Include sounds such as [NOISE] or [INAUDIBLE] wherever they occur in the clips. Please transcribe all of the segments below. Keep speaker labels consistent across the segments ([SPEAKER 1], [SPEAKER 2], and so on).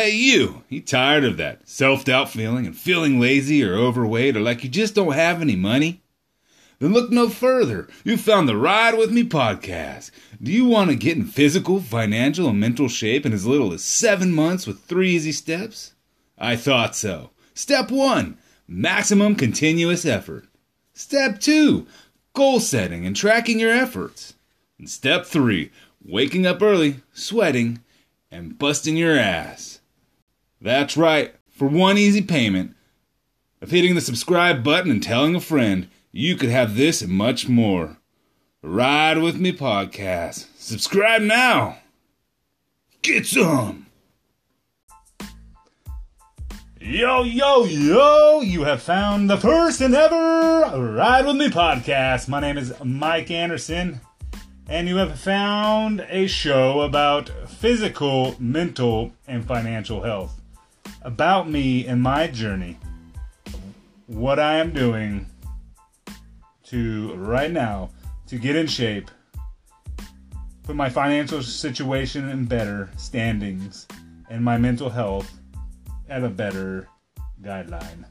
[SPEAKER 1] Hey, you! You tired of that self doubt feeling and feeling lazy or overweight or like you just don't have any money? Then look no further. You found the Ride With Me podcast. Do you want to get in physical, financial, and mental shape in as little as seven months with three easy steps? I thought so. Step one maximum continuous effort. Step two goal setting and tracking your efforts. And step three waking up early, sweating, and busting your ass. That's right, for one easy payment of hitting the subscribe button and telling a friend, you could have this and much more. Ride with me podcast. Subscribe now. Get some. Yo, yo, yo, you have found the first and ever Ride With Me podcast. My name is Mike Anderson, and you have found a show about physical, mental, and financial health about me and my journey, what I am doing to right now to get in shape, put my financial situation in better standings, and my mental health at a better guideline.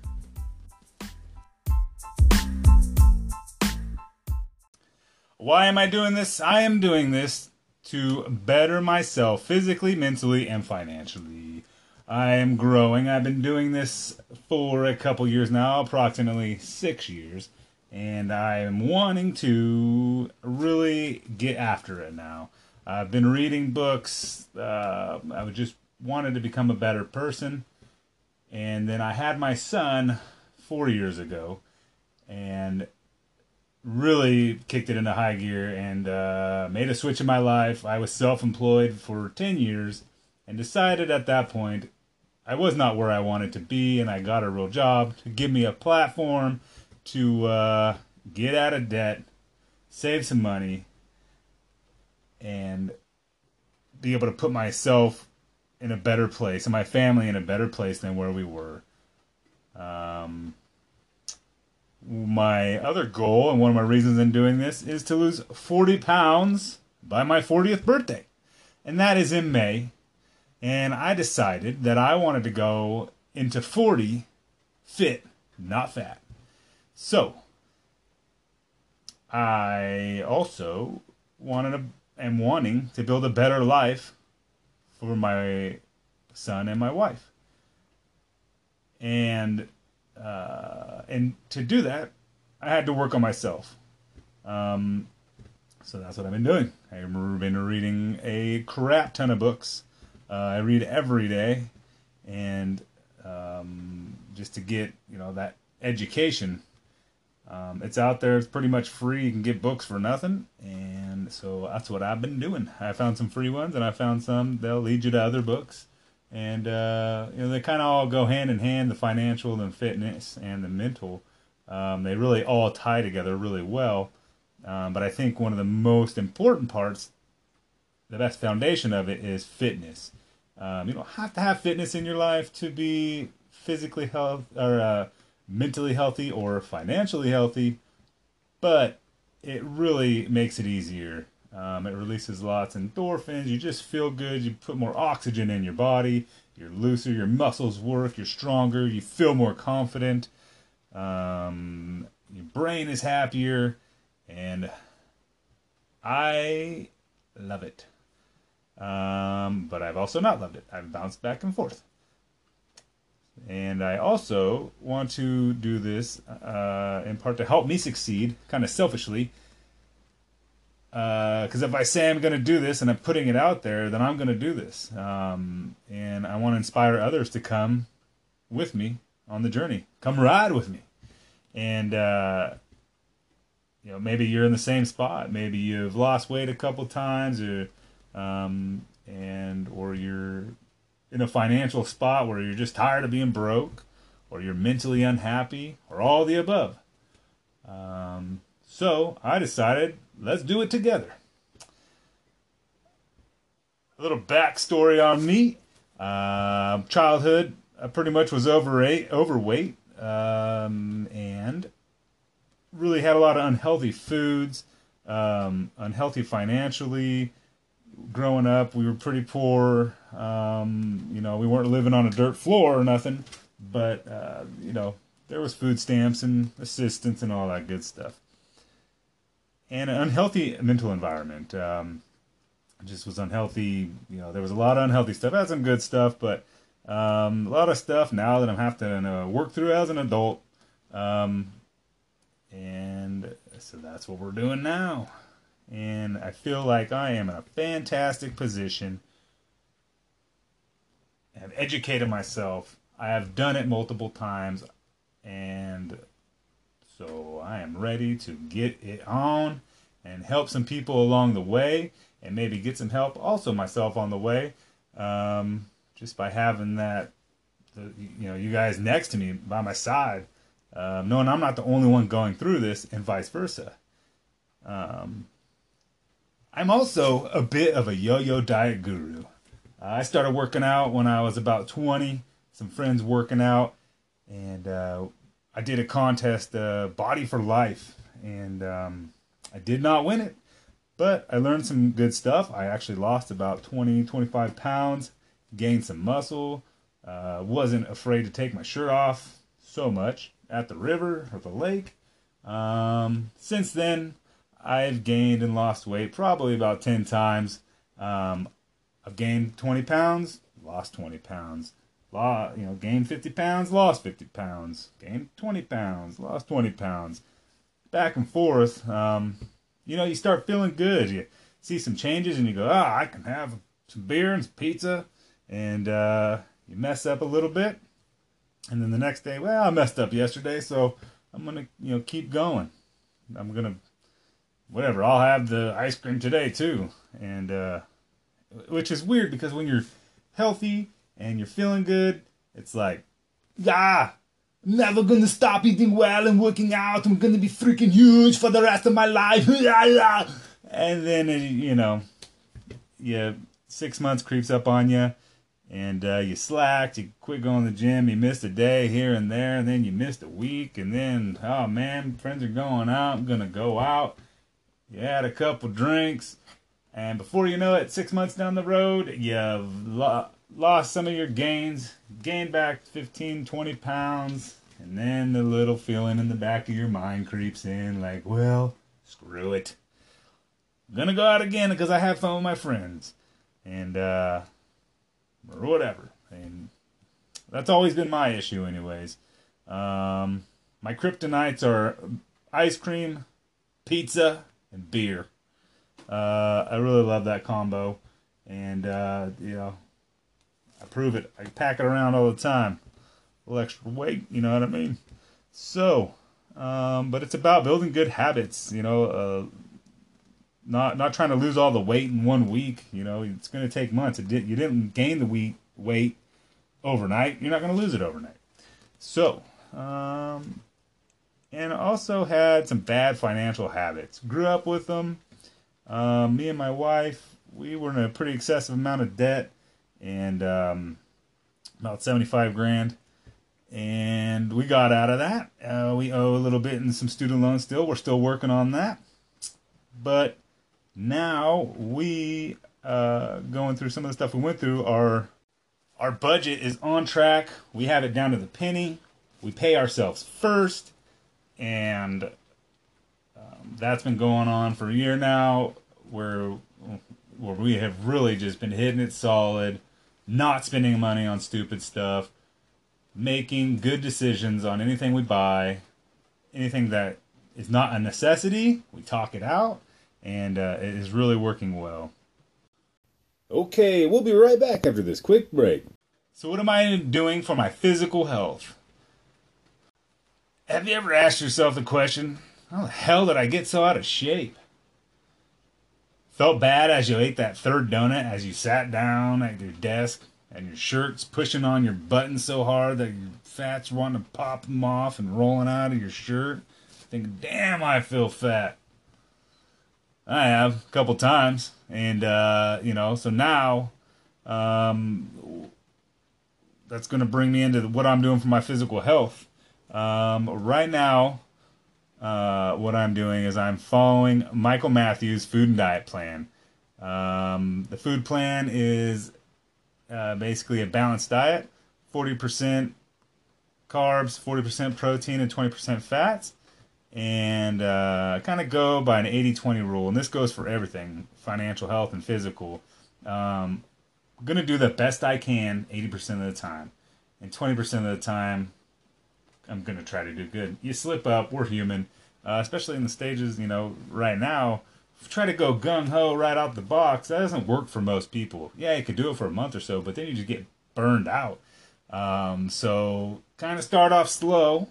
[SPEAKER 1] Why am I doing this? I am doing this to better myself physically, mentally, and financially. I am growing. I've been doing this for a couple years now, approximately six years, and I am wanting to really get after it now. I've been reading books. Uh, I just wanted to become a better person, and then I had my son four years ago, and really kicked it into high gear and uh, made a switch in my life. I was self-employed for ten years, and decided at that point I was not where I wanted to be, and I got a real job to give me a platform to uh, get out of debt, save some money, and be able to put myself in a better place and my family in a better place than where we were. Um, my other goal, and one of my reasons in doing this, is to lose 40 pounds by my 40th birthday. And that is in May and I decided that I wanted to go into 40 fit, not fat. So, I also wanted to, am wanting to build a better life for my son and my wife. And uh, and to do that, I had to work on myself. Um, so that's what I've been doing. I've been reading a crap ton of books uh, I read every day, and um, just to get you know that education. Um, it's out there. It's pretty much free. You can get books for nothing, and so that's what I've been doing. I found some free ones, and I found some they'll lead you to other books, and uh, you know they kind of all go hand in hand. The financial, the fitness, and the mental. Um, they really all tie together really well. Um, but I think one of the most important parts, the best foundation of it, is fitness. Um, you don't have to have fitness in your life to be physically health or uh, mentally healthy or financially healthy, but it really makes it easier. Um, it releases lots of endorphins. You just feel good. You put more oxygen in your body. You're looser. Your muscles work. You're stronger. You feel more confident. Um, your brain is happier, and I love it. Um, but I've also not loved it. I've bounced back and forth. And I also want to do this uh, in part to help me succeed, kind of selfishly. Because uh, if I say I'm going to do this and I'm putting it out there, then I'm going to do this. Um, and I want to inspire others to come with me on the journey. Come ride with me. And, uh, you know, maybe you're in the same spot. Maybe you've lost weight a couple times or um, and or you're in a financial spot where you're just tired of being broke, or you're mentally unhappy, or all the above. Um, so I decided let's do it together. A little backstory on me. Uh, childhood, I pretty much was overweight, overweight, um, and really had a lot of unhealthy foods, um, unhealthy financially, growing up, we were pretty poor. Um, you know, we weren't living on a dirt floor or nothing, but uh, you know, there was food stamps and assistance and all that good stuff. And an unhealthy mental environment. Um, just was unhealthy. You know, there was a lot of unhealthy stuff. I had some good stuff, but um, a lot of stuff now that I'm having to uh, work through as an adult. Um, and so that's what we're doing now. And I feel like I am in a fantastic position. I have educated myself. I have done it multiple times. And so I am ready to get it on and help some people along the way and maybe get some help also myself on the way um, just by having that the, you know you guys next to me by my side um, knowing i'm not the only one going through this and vice versa um, i'm also a bit of a yo-yo diet guru uh, i started working out when i was about 20 some friends working out and uh, i did a contest uh, body for life and um, i did not win it but I learned some good stuff. I actually lost about 20, 25 pounds, gained some muscle, uh, wasn't afraid to take my shirt off so much at the river or the lake. Um, since then, I've gained and lost weight probably about 10 times. Um, I've gained 20 pounds, lost 20 pounds. Law, you know, gained 50 pounds, lost 50 pounds. Gained 20 pounds, lost 20 pounds. Back and forth. Um, you know, you start feeling good. You see some changes and you go, ah, I can have some beer and some pizza. And uh, you mess up a little bit. And then the next day, well, I messed up yesterday, so I'm going to, you know, keep going. I'm going to, whatever, I'll have the ice cream today too. And, uh, which is weird because when you're healthy and you're feeling good, it's like, ah, Never gonna stop eating well and working out. I'm gonna be freaking huge for the rest of my life. [LAUGHS] and then, uh, you know, yeah, six months creeps up on you and uh, you slacked, you quit going to the gym, you missed a day here and there, and then you missed a week, and then, oh man, friends are going out, I'm gonna go out. You had a couple drinks, and before you know it, six months down the road, you've lost some of your gains, gained back 15, 20 pounds, and then the little feeling in the back of your mind creeps in like, well, screw it. I'm gonna go out again because I have fun with my friends. And, uh, or whatever. And that's always been my issue, anyways. Um, my kryptonites are ice cream, pizza, and beer. Uh, I really love that combo. And, uh, you know, I prove it. I pack it around all the time. A little extra weight, you know what I mean? So, um, but it's about building good habits, you know, uh, not not trying to lose all the weight in one week. You know, it's going to take months. It did, you didn't gain the weight weight overnight. You're not going to lose it overnight. So, um, and also had some bad financial habits. Grew up with them. Um, me and my wife, we were in a pretty excessive amount of debt and um, about 75 grand. And we got out of that. Uh, we owe a little bit in some student loans still. We're still working on that. But now we, uh, going through some of the stuff we went through, our, our budget is on track. We have it down to the penny. We pay ourselves first. And um, that's been going on for a year now where, where we have really just been hitting it solid not spending money on stupid stuff, making good decisions on anything we buy, anything that is not a necessity, we talk it out, and uh, it is really working well. Okay, we'll be right back after this quick break. So, what am I doing for my physical health? Have you ever asked yourself the question, how the hell did I get so out of shape? Felt bad as you ate that third donut as you sat down at your desk and your shirt's pushing on your buttons so hard that your fat's wanting to pop them off and rolling out of your shirt. Thinking, damn, I feel fat. I have a couple times, and uh, you know, so now um, that's going to bring me into what I'm doing for my physical health. Um, right now, uh, what I'm doing is I'm following Michael Matthews' food and diet plan. Um, the food plan is uh, basically a balanced diet 40% carbs, 40% protein, and 20% fats. And uh, kind of go by an 80 20 rule. And this goes for everything financial health and physical. Um, I'm going to do the best I can 80% of the time. And 20% of the time, I'm going to try to do good. You slip up, we're human, uh, especially in the stages, you know, right now. Try to go gung ho right out the box. That doesn't work for most people. Yeah, you could do it for a month or so, but then you just get burned out. Um, so kind of start off slow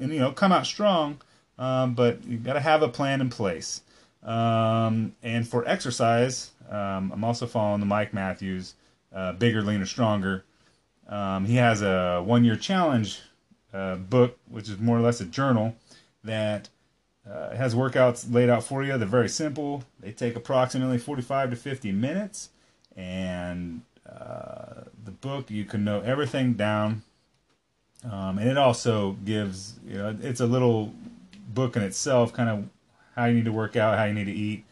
[SPEAKER 1] and, you know, come out strong, um, but you got to have a plan in place. Um, and for exercise, um, I'm also following the Mike Matthews uh, Bigger, Leaner, Stronger. Um, he has a one year challenge uh, book, which is more or less a journal that uh, has workouts laid out for you. They're very simple. They take approximately 45 to 50 minutes. And uh, the book, you can know everything down. Um, and it also gives, you know, it's a little book in itself, kind of how you need to work out, how you need to eat.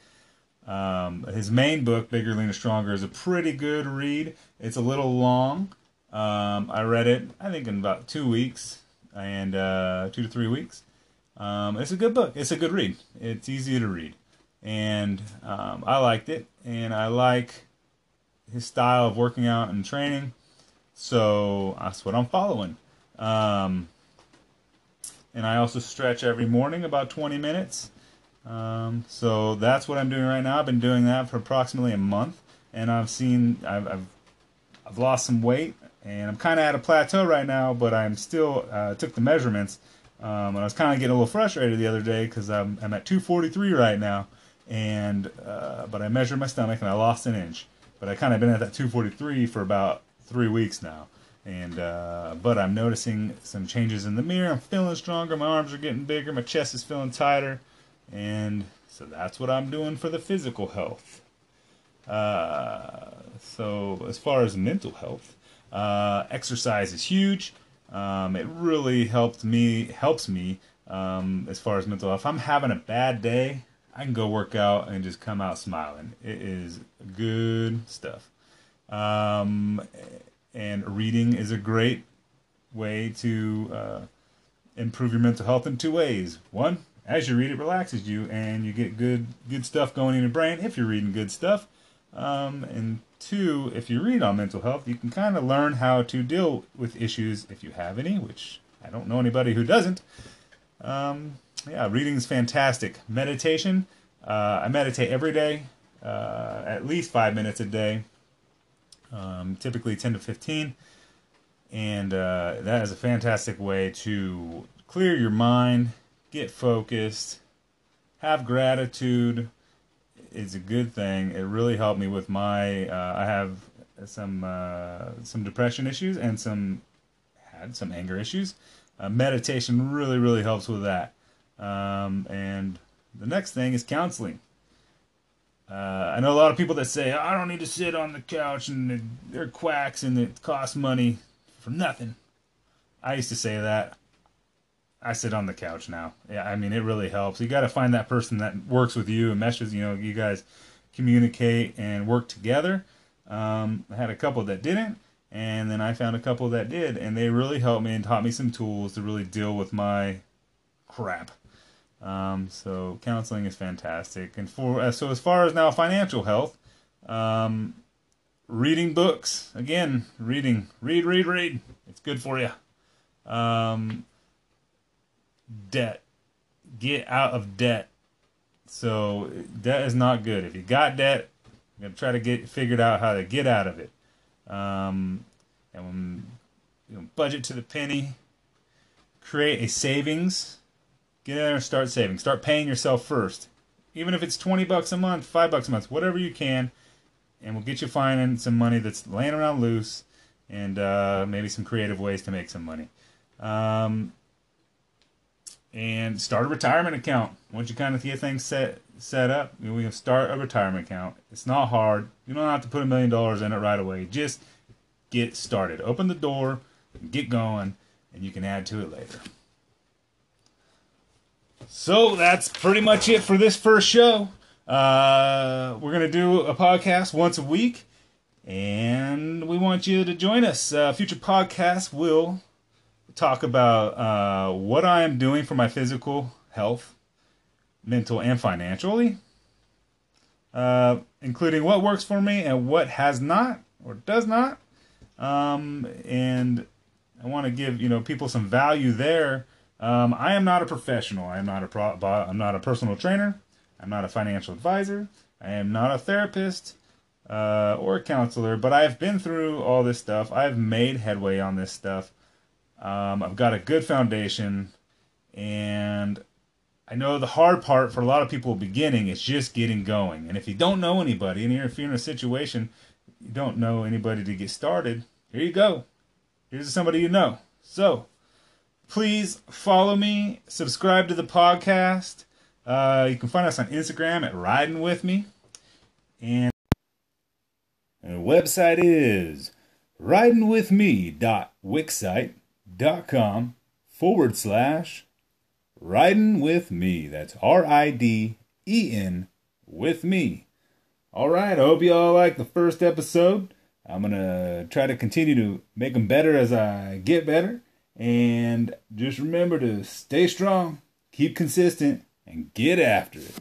[SPEAKER 1] Um, his main book, Bigger, Leaner, Stronger, is a pretty good read. It's a little long. Um, I read it, I think, in about two weeks and uh, two to three weeks. Um, it's a good book. It's a good read. It's easy to read, and um, I liked it. And I like his style of working out and training, so that's what I'm following. Um, and I also stretch every morning about 20 minutes. Um, so that's what I'm doing right now. I've been doing that for approximately a month, and I've seen I've I've, I've lost some weight, and I'm kind of at a plateau right now. But I'm still uh, took the measurements, um, and I was kind of getting a little frustrated the other day because I'm I'm at 243 right now, and uh, but I measured my stomach and I lost an inch. But I kind of been at that 243 for about three weeks now. And uh, but I'm noticing some changes in the mirror. I'm feeling stronger. My arms are getting bigger. My chest is feeling tighter. And so that's what I'm doing for the physical health. Uh, so as far as mental health, uh, exercise is huge. Um, it really helped me, helps me um, as far as mental health. If I'm having a bad day, I can go work out and just come out smiling. It is good stuff. Um, and reading is a great way to uh, improve your mental health in two ways. One, as you read, it relaxes you, and you get good good stuff going in your brain if you're reading good stuff. Um, and two, if you read on mental health, you can kind of learn how to deal with issues if you have any, which I don't know anybody who doesn't. Um, yeah, reading is fantastic. Meditation, uh, I meditate every day, uh, at least five minutes a day, um, typically 10 to 15. And uh, that is a fantastic way to clear your mind get focused, have gratitude is a good thing. It really helped me with my. Uh, I have some uh, some depression issues and some had some anger issues. Uh, meditation really really helps with that. Um, and the next thing is counseling. Uh, I know a lot of people that say I don't need to sit on the couch and they're quacks and it costs money for nothing. I used to say that. I sit on the couch now. Yeah, I mean, it really helps. You got to find that person that works with you and meshes. You know, you guys communicate and work together. Um, I had a couple that didn't, and then I found a couple that did, and they really helped me and taught me some tools to really deal with my crap. Um, so counseling is fantastic. And for uh, so as far as now financial health, um, reading books again, reading, read, read, read. It's good for you. Um, debt. Get out of debt. So debt is not good. If you got debt, gotta try to get figured out how to get out of it. Um, and you know, budget to the penny. Create a savings. Get in there and start saving. Start paying yourself first. Even if it's twenty bucks a month, five bucks a month, whatever you can, and we'll get you finding some money that's laying around loose, and uh, maybe some creative ways to make some money. Um, and start a retirement account. Once you kind of get things set set up, you know, we can start a retirement account. It's not hard. You don't have to put a million dollars in it right away. Just get started. Open the door, get going, and you can add to it later. So that's pretty much it for this first show. Uh, we're gonna do a podcast once a week, And we want you to join us. Uh, future podcasts will talk about uh, what I am doing for my physical health, mental, and financially, uh, including what works for me and what has not or does not. Um, and I want to give you know people some value there. Um, I am not a professional. I am not a pro- I'm not a personal trainer. I'm not a financial advisor. I am not a therapist uh, or a counselor. But I've been through all this stuff. I've made headway on this stuff. Um, I've got a good foundation, and I know the hard part for a lot of people beginning is just getting going. And if you don't know anybody, and if you're in a situation you don't know anybody to get started, here you go. Here's somebody you know. So, please follow me, subscribe to the podcast. Uh, you can find us on Instagram at Riding With Me. And the website is ridenwithme.wixsite.com forward slash riding with me. That's R I D E N with me. All right, I hope you all like the first episode. I'm going to try to continue to make them better as I get better. And just remember to stay strong, keep consistent, and get after it.